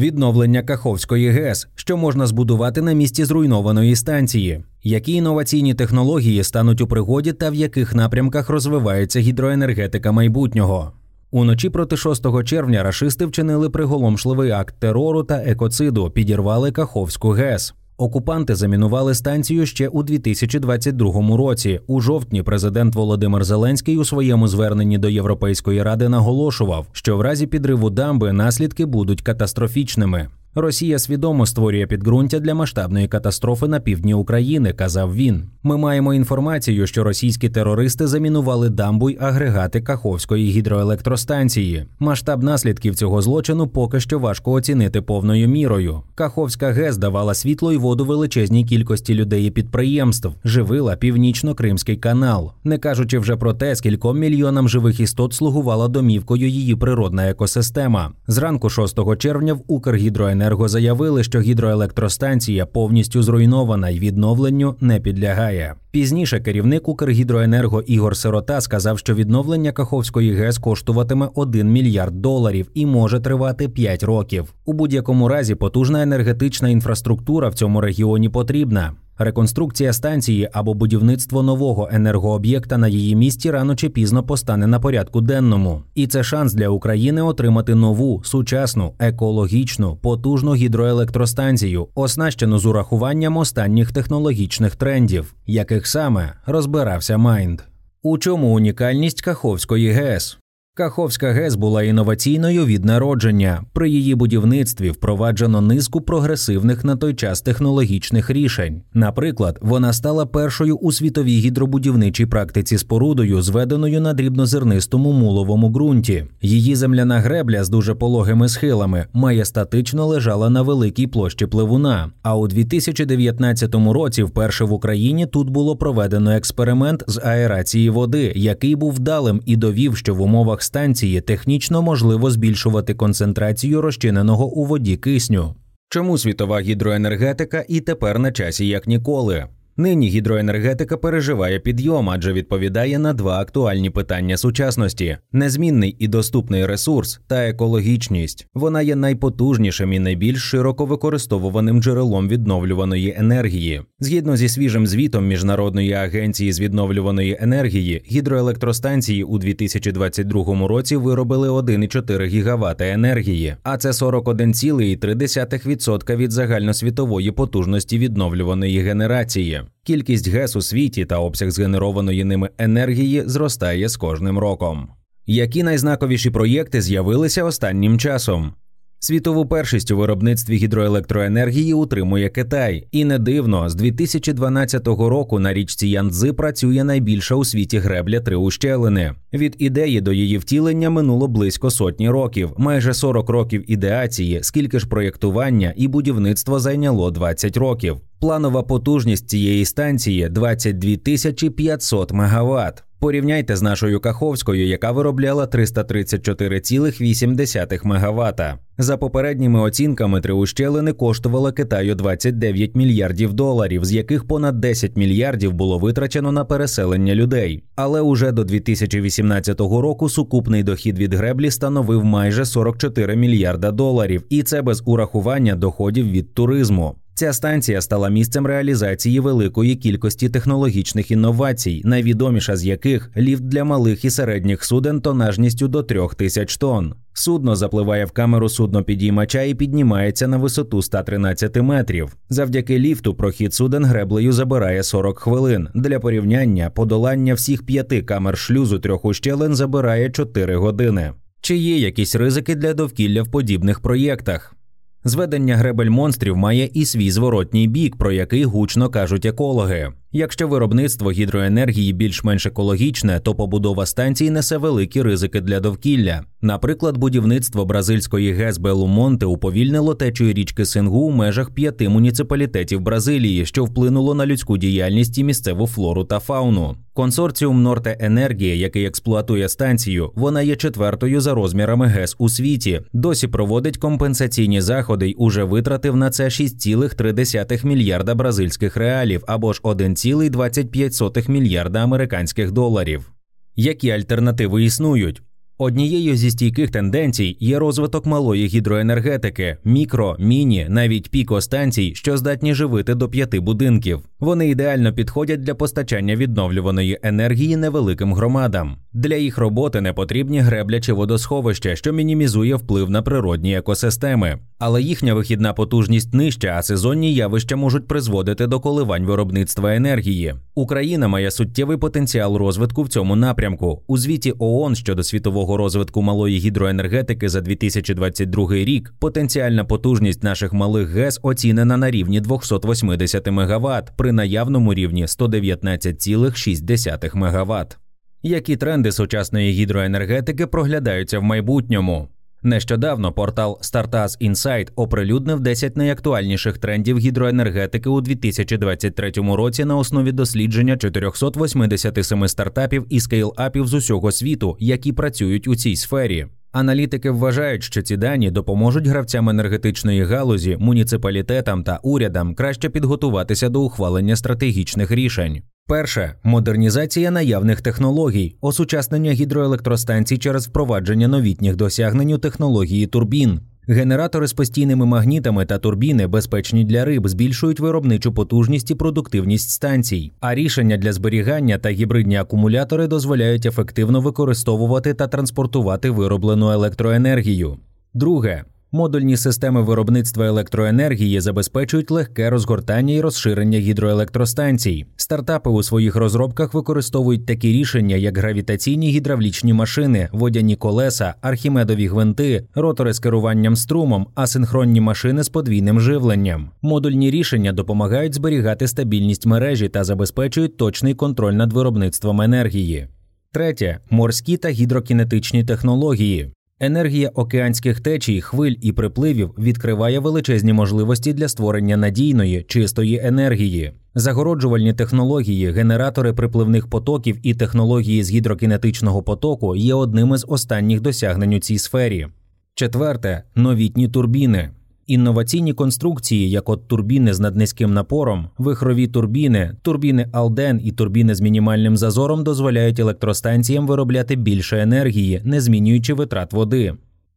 відновлення Каховської ГЕС, що можна збудувати на місці зруйнованої станції, які інноваційні технології стануть у пригоді та в яких напрямках розвивається гідроенергетика майбутнього. Уночі проти 6 червня рашисти вчинили приголомшливий акт терору та екоциду, підірвали Каховську ГЕС. Окупанти замінували станцію ще у 2022 році. У жовтні президент Володимир Зеленський у своєму зверненні до Європейської ради наголошував, що в разі підриву дамби наслідки будуть катастрофічними. Росія свідомо створює підґрунтя для масштабної катастрофи на півдні України, казав він. Ми маємо інформацію, що російські терористи замінували дамбу й агрегати Каховської гідроелектростанції. Масштаб наслідків цього злочину поки що важко оцінити повною мірою. Каховська ГЕС давала світло й воду величезній кількості людей і підприємств, живила північно-кримський канал, не кажучи вже про те, скільком мільйонам живих істот слугувала домівкою її природна екосистема. Зранку 6 червня в Укргідроенерго Енерго заявили, що гідроелектростанція повністю зруйнована і відновленню не підлягає. Пізніше керівник Укргідроенерго Ігор Сирота сказав, що відновлення Каховської ГЕС коштуватиме 1 мільярд доларів і може тривати 5 років. У будь-якому разі потужна енергетична інфраструктура в цьому регіоні потрібна. Реконструкція станції або будівництво нового енергооб'єкта на її місці рано чи пізно постане на порядку денному. І це шанс для України отримати нову, сучасну, екологічну, потужну гідроелектростанцію, оснащену з урахуванням останніх технологічних трендів, яких саме розбирався Майнд. У чому унікальність Каховської ГЕС? Каховська ГЕС була інноваційною від народження. При її будівництві впроваджено низку прогресивних на той час технологічних рішень. Наприклад, вона стала першою у світовій гідробудівничій практиці спорудою, зведеною на дрібнозернистому муловому ґрунті. Її земляна гребля з дуже пологими схилами має статично лежала на великій площі пливуна. А у 2019 році, вперше в Україні, тут було проведено експеримент з аерації води, який був вдалим і довів, що в умовах станції технічно можливо збільшувати концентрацію розчиненого у воді кисню. Чому світова гідроенергетика і тепер на часі як ніколи? Нині гідроенергетика переживає підйом, адже відповідає на два актуальні питання сучасності: незмінний і доступний ресурс та екологічність. Вона є найпотужнішим і найбільш широко використовуваним джерелом відновлюваної енергії. Згідно зі свіжим звітом Міжнародної агенції з відновлюваної енергії, гідроелектростанції у 2022 році виробили 1,4 гігавата енергії, а це 41,3% від загальносвітової потужності відновлюваної генерації. Кількість ГЕС у світі та обсяг згенерованої ними енергії зростає з кожним роком. Які найзнаковіші проєкти з'явилися останнім часом? Світову першість у виробництві гідроелектроенергії утримує Китай, і не дивно, з 2012 року на річці Янцзи працює найбільша у світі гребля три ущелини. Від ідеї до її втілення минуло близько сотні років, майже 40 років ідеації, скільки ж проєктування і будівництво зайняло 20 років. Планова потужність цієї станції 22 тисячі 500 МВт. Порівняйте з нашою Каховською, яка виробляла 334,8 МВт. За попередніми оцінками, три ущелини коштували Китаю 29 мільярдів доларів, з яких понад 10 мільярдів було витрачено на переселення людей. Але уже до 2018 року сукупний дохід від греблі становив майже 44 мільярда доларів, і це без урахування доходів від туризму. Ця станція стала місцем реалізації великої кількості технологічних інновацій, найвідоміша з яких ліфт для малих і середніх суден тонажністю до трьох тисяч тонн. Судно запливає в камеру суднопідіймача і піднімається на висоту 113 метрів. Завдяки ліфту прохід суден греблею забирає 40 хвилин. Для порівняння подолання всіх п'яти камер шлюзу трьох ущелин забирає 4 години. Чи є якісь ризики для довкілля в подібних проєктах? Зведення гребель монстрів має і свій зворотній бік, про який гучно кажуть екологи. Якщо виробництво гідроенергії більш-менш екологічне, то побудова станцій несе великі ризики для довкілля. Наприклад, будівництво бразильської ГЕС Белумонте уповільнило течію річки Сингу у межах п'яти муніципалітетів Бразилії, що вплинуло на людську діяльність і місцеву флору та фауну. Консорціум Норте Енергія, який експлуатує станцію, вона є четвертою за розмірами ГЕС у світі. Досі проводить компенсаційні заходи й уже витратив на це 6,3 мільярда бразильських реалів або ж 1,25 мільярда американських доларів. Які альтернативи існують? Однією зі стійких тенденцій є розвиток малої гідроенергетики, мікро, міні, навіть пікостанцій, що здатні живити до п'яти будинків. Вони ідеально підходять для постачання відновлюваної енергії невеликим громадам. Для їх роботи не потрібні гребля чи водосховища, що мінімізує вплив на природні екосистеми. Але їхня вихідна потужність нижча, а сезонні явища можуть призводити до коливань виробництва енергії. Україна має суттєвий потенціал розвитку в цьому напрямку. У звіті ООН щодо світового розвитку малої гідроенергетики за 2022 рік потенціальна потужність наших малих ГЕС оцінена на рівні 280 МВт при наявному рівні 119,6 МВт. Які тренди сучасної гідроенергетики проглядаються в майбутньому? Нещодавно портал Startaz Insight оприлюднив 10 найактуальніших трендів гідроенергетики у 2023 році на основі дослідження 487 стартапів і скейл-апів з усього світу, які працюють у цій сфері. Аналітики вважають, що ці дані допоможуть гравцям енергетичної галузі, муніципалітетам та урядам краще підготуватися до ухвалення стратегічних рішень. Перше модернізація наявних технологій, осучаснення гідроелектростанцій через впровадження новітніх досягнень у технології турбін. Генератори з постійними магнітами та турбіни, безпечні для риб, збільшують виробничу потужність і продуктивність станцій, а рішення для зберігання та гібридні акумулятори дозволяють ефективно використовувати та транспортувати вироблену електроенергію. Друге Модульні системи виробництва електроенергії забезпечують легке розгортання і розширення гідроелектростанцій. Стартапи у своїх розробках використовують такі рішення, як гравітаційні гідравлічні машини, водяні колеса, архімедові гвинти, ротори з керуванням струмом, асинхронні машини з подвійним живленням. Модульні рішення допомагають зберігати стабільність мережі та забезпечують точний контроль над виробництвом енергії. Третє морські та гідрокінетичні технології. Енергія океанських течій, хвиль і припливів відкриває величезні можливості для створення надійної, чистої енергії. Загороджувальні технології, генератори припливних потоків і технології з гідрокінетичного потоку є одним із останніх досягнень у цій сфері. Четверте новітні турбіни. Інноваційні конструкції, як от турбіни з наднизьким напором, вихрові турбіни, турбіни Алден і турбіни з мінімальним зазором дозволяють електростанціям виробляти більше енергії, не змінюючи витрат води.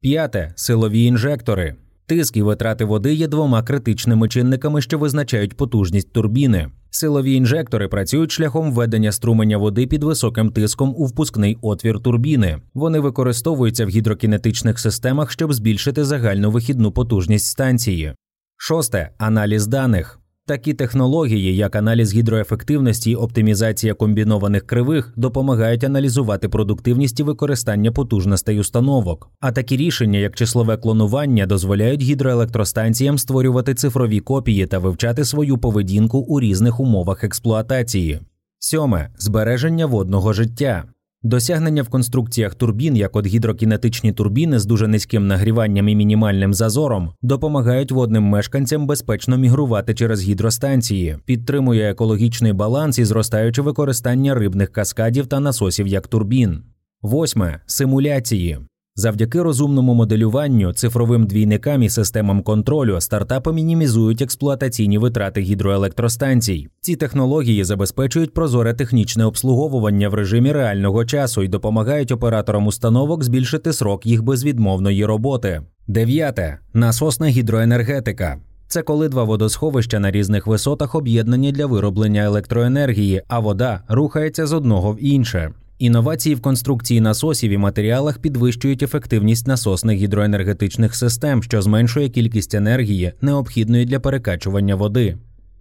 П'яте силові інжектори. Тиск і витрати води є двома критичними чинниками, що визначають потужність турбіни. Силові інжектори працюють шляхом введення струменя води під високим тиском у впускний отвір турбіни. Вони використовуються в гідрокінетичних системах, щоб збільшити загальну вихідну потужність станції. Шосте аналіз даних. Такі технології, як аналіз гідроефективності і оптимізація комбінованих кривих, допомагають аналізувати продуктивність і використання потужностей установок. А такі рішення, як числове клонування, дозволяють гідроелектростанціям створювати цифрові копії та вивчати свою поведінку у різних умовах експлуатації. Сьоме збереження водного життя. Досягнення в конструкціях турбін, як от гідрокінетичні турбіни з дуже низьким нагріванням і мінімальним зазором, допомагають водним мешканцям безпечно мігрувати через гідростанції, підтримує екологічний баланс і зростаюче використання рибних каскадів та насосів як турбін. Восьме симуляції. Завдяки розумному моделюванню, цифровим двійникам і системам контролю стартапи мінімізують експлуатаційні витрати гідроелектростанцій. Ці технології забезпечують прозоре технічне обслуговування в режимі реального часу і допомагають операторам установок збільшити срок їх безвідмовної роботи. Дев'яте насосна гідроенергетика. Це коли два водосховища на різних висотах об'єднані для вироблення електроенергії, а вода рухається з одного в інше. Інновації в конструкції насосів і матеріалах підвищують ефективність насосних гідроенергетичних систем, що зменшує кількість енергії, необхідної для перекачування води.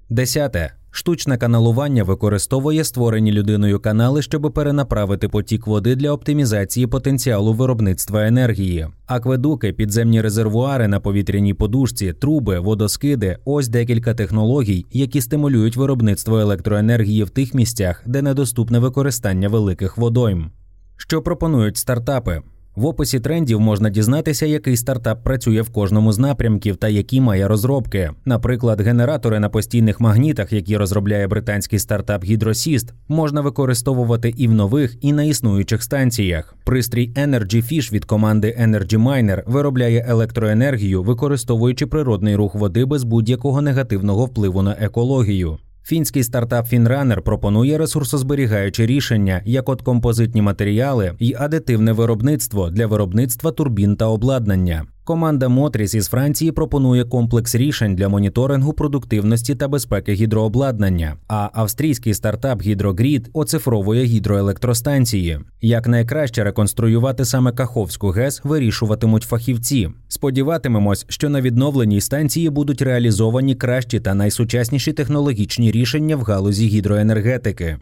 Десяте. Штучне каналування використовує створені людиною канали, щоб перенаправити потік води для оптимізації потенціалу виробництва енергії. Акведуки, підземні резервуари на повітряній подушці, труби, водоскиди ось декілька технологій, які стимулюють виробництво електроенергії в тих місцях, де недоступне використання великих водойм. Що пропонують стартапи? В описі трендів можна дізнатися, який стартап працює в кожному з напрямків та які має розробки. Наприклад, генератори на постійних магнітах, які розробляє британський стартап Гідросіст, можна використовувати і в нових, і на існуючих станціях. Пристрій Energy Fish від команди Energy Miner виробляє електроенергію, використовуючи природний рух води без будь-якого негативного впливу на екологію. Фінський стартап FinRunner пропонує ресурсозберігаючі рішення, як от композитні матеріали і адитивне виробництво для виробництва турбін та обладнання. Команда Мотріс із Франції пропонує комплекс рішень для моніторингу продуктивності та безпеки гідрообладнання. А австрійський стартап Гідрогрід оцифровує гідроелектростанції. Як найкраще реконструювати саме Каховську ГЕС вирішуватимуть фахівці. Сподіватимемось, що на відновленій станції будуть реалізовані кращі та найсучасніші технологічні рішення в галузі гідроенергетики.